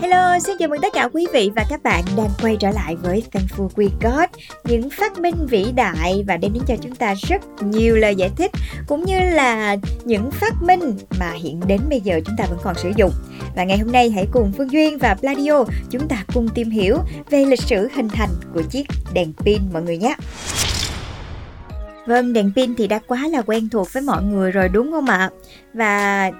Hello, xin chào mừng tất cả quý vị và các bạn đang quay trở lại với Thankful We Got Những phát minh vĩ đại và đem đến cho chúng ta rất nhiều lời giải thích Cũng như là những phát minh mà hiện đến bây giờ chúng ta vẫn còn sử dụng. Và ngày hôm nay hãy cùng Phương Duyên và Pladio chúng ta cùng tìm hiểu về lịch sử hình thành của chiếc đèn pin mọi người nhé. Vâng, đèn pin thì đã quá là quen thuộc với mọi người rồi đúng không ạ? Và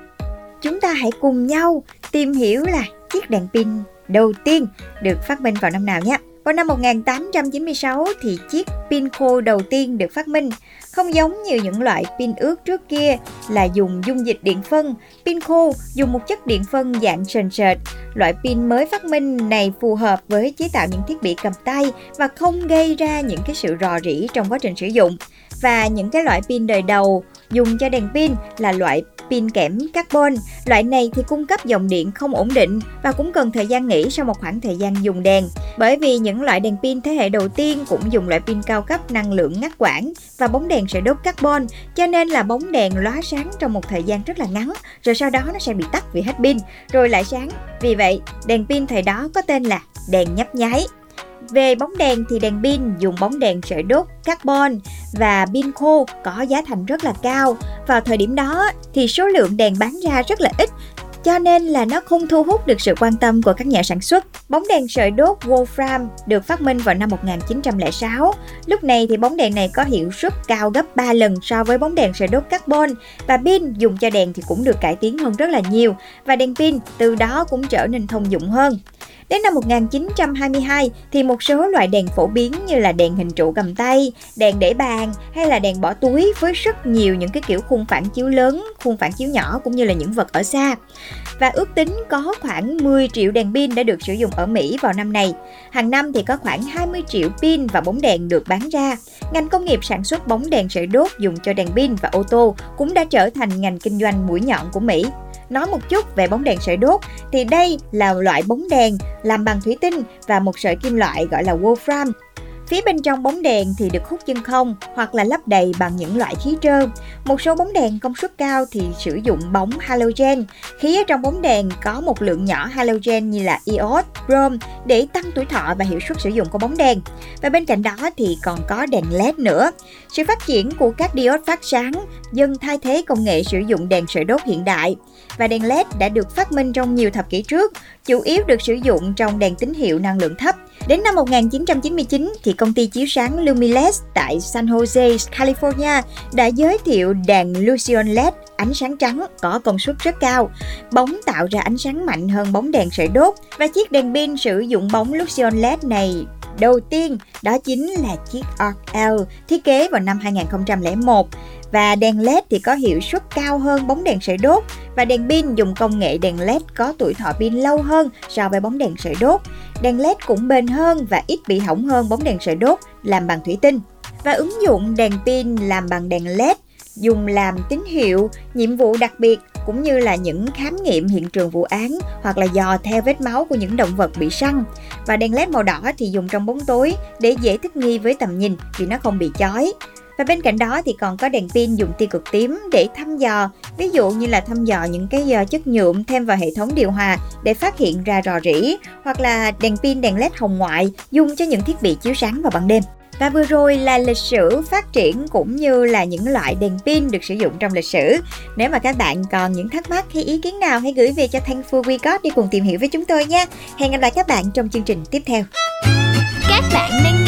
chúng ta hãy cùng nhau tìm hiểu là chiếc đèn pin đầu tiên được phát minh vào năm nào nhé. Vào năm 1896 thì chiếc pin khô đầu tiên được phát minh. Không giống như những loại pin ướt trước kia là dùng dung dịch điện phân, pin khô dùng một chất điện phân dạng sền sệt. Loại pin mới phát minh này phù hợp với chế tạo những thiết bị cầm tay và không gây ra những cái sự rò rỉ trong quá trình sử dụng. Và những cái loại pin đời đầu dùng cho đèn pin là loại pin kẽm carbon. Loại này thì cung cấp dòng điện không ổn định và cũng cần thời gian nghỉ sau một khoảng thời gian dùng đèn. Bởi vì những loại đèn pin thế hệ đầu tiên cũng dùng loại pin cao cấp năng lượng ngắt quãng và bóng đèn sẽ đốt carbon, cho nên là bóng đèn lóa sáng trong một thời gian rất là ngắn, rồi sau đó nó sẽ bị tắt vì hết pin, rồi lại sáng. Vì vậy, đèn pin thời đó có tên là đèn nhấp nháy. Về bóng đèn thì đèn pin dùng bóng đèn sợi đốt carbon và pin khô có giá thành rất là cao. Vào thời điểm đó thì số lượng đèn bán ra rất là ít, cho nên là nó không thu hút được sự quan tâm của các nhà sản xuất. Bóng đèn sợi đốt Wolfram được phát minh vào năm 1906. Lúc này thì bóng đèn này có hiệu suất cao gấp 3 lần so với bóng đèn sợi đốt carbon và pin dùng cho đèn thì cũng được cải tiến hơn rất là nhiều và đèn pin từ đó cũng trở nên thông dụng hơn. Đến năm 1922 thì một số loại đèn phổ biến như là đèn hình trụ cầm tay, đèn để bàn hay là đèn bỏ túi với rất nhiều những cái kiểu khung phản chiếu lớn, khung phản chiếu nhỏ cũng như là những vật ở xa. Và ước tính có khoảng 10 triệu đèn pin đã được sử dụng ở Mỹ vào năm này. Hàng năm thì có khoảng 20 triệu pin và bóng đèn được bán ra. Ngành công nghiệp sản xuất bóng đèn sợi đốt dùng cho đèn pin và ô tô cũng đã trở thành ngành kinh doanh mũi nhọn của Mỹ. Nói một chút về bóng đèn sợi đốt thì đây là loại bóng đèn làm bằng thủy tinh và một sợi kim loại gọi là wolfram. Phía bên trong bóng đèn thì được hút chân không hoặc là lấp đầy bằng những loại khí trơn. Một số bóng đèn công suất cao thì sử dụng bóng halogen. Khí ở trong bóng đèn có một lượng nhỏ halogen như là iốt, brom để tăng tuổi thọ và hiệu suất sử dụng của bóng đèn. Và bên cạnh đó thì còn có đèn LED nữa. Sự phát triển của các diode phát sáng dần thay thế công nghệ sử dụng đèn sợi đốt hiện đại và đèn LED đã được phát minh trong nhiều thập kỷ trước, chủ yếu được sử dụng trong đèn tín hiệu năng lượng thấp. Đến năm 1999 thì công ty chiếu sáng Lumileds tại San Jose, California đã giới thiệu đèn Lucion LED ánh sáng trắng có công suất rất cao. Bóng tạo ra ánh sáng mạnh hơn bóng đèn sợi đốt và chiếc đèn pin sử dụng bóng Lucion LED này đầu tiên đó chính là chiếc Arc L thiết kế vào năm 2001 và đèn LED thì có hiệu suất cao hơn bóng đèn sợi đốt và đèn pin dùng công nghệ đèn LED có tuổi thọ pin lâu hơn so với bóng đèn sợi đốt. Đèn LED cũng bền hơn và ít bị hỏng hơn bóng đèn sợi đốt làm bằng thủy tinh. Và ứng dụng đèn pin làm bằng đèn LED dùng làm tín hiệu, nhiệm vụ đặc biệt cũng như là những khám nghiệm hiện trường vụ án hoặc là dò theo vết máu của những động vật bị săn. Và đèn led màu đỏ thì dùng trong bóng tối để dễ thích nghi với tầm nhìn vì nó không bị chói. Và bên cạnh đó thì còn có đèn pin dùng tia cực tím để thăm dò, ví dụ như là thăm dò những cái ờ, chất nhuộm thêm vào hệ thống điều hòa để phát hiện ra rò rỉ, hoặc là đèn pin đèn led hồng ngoại dùng cho những thiết bị chiếu sáng vào ban đêm. Và vừa rồi là lịch sử phát triển cũng như là những loại đèn pin được sử dụng trong lịch sử. Nếu mà các bạn còn những thắc mắc hay ý kiến nào hãy gửi về cho Thankful We Got đi cùng tìm hiểu với chúng tôi nha. Hẹn gặp lại các bạn trong chương trình tiếp theo. Các bạn đang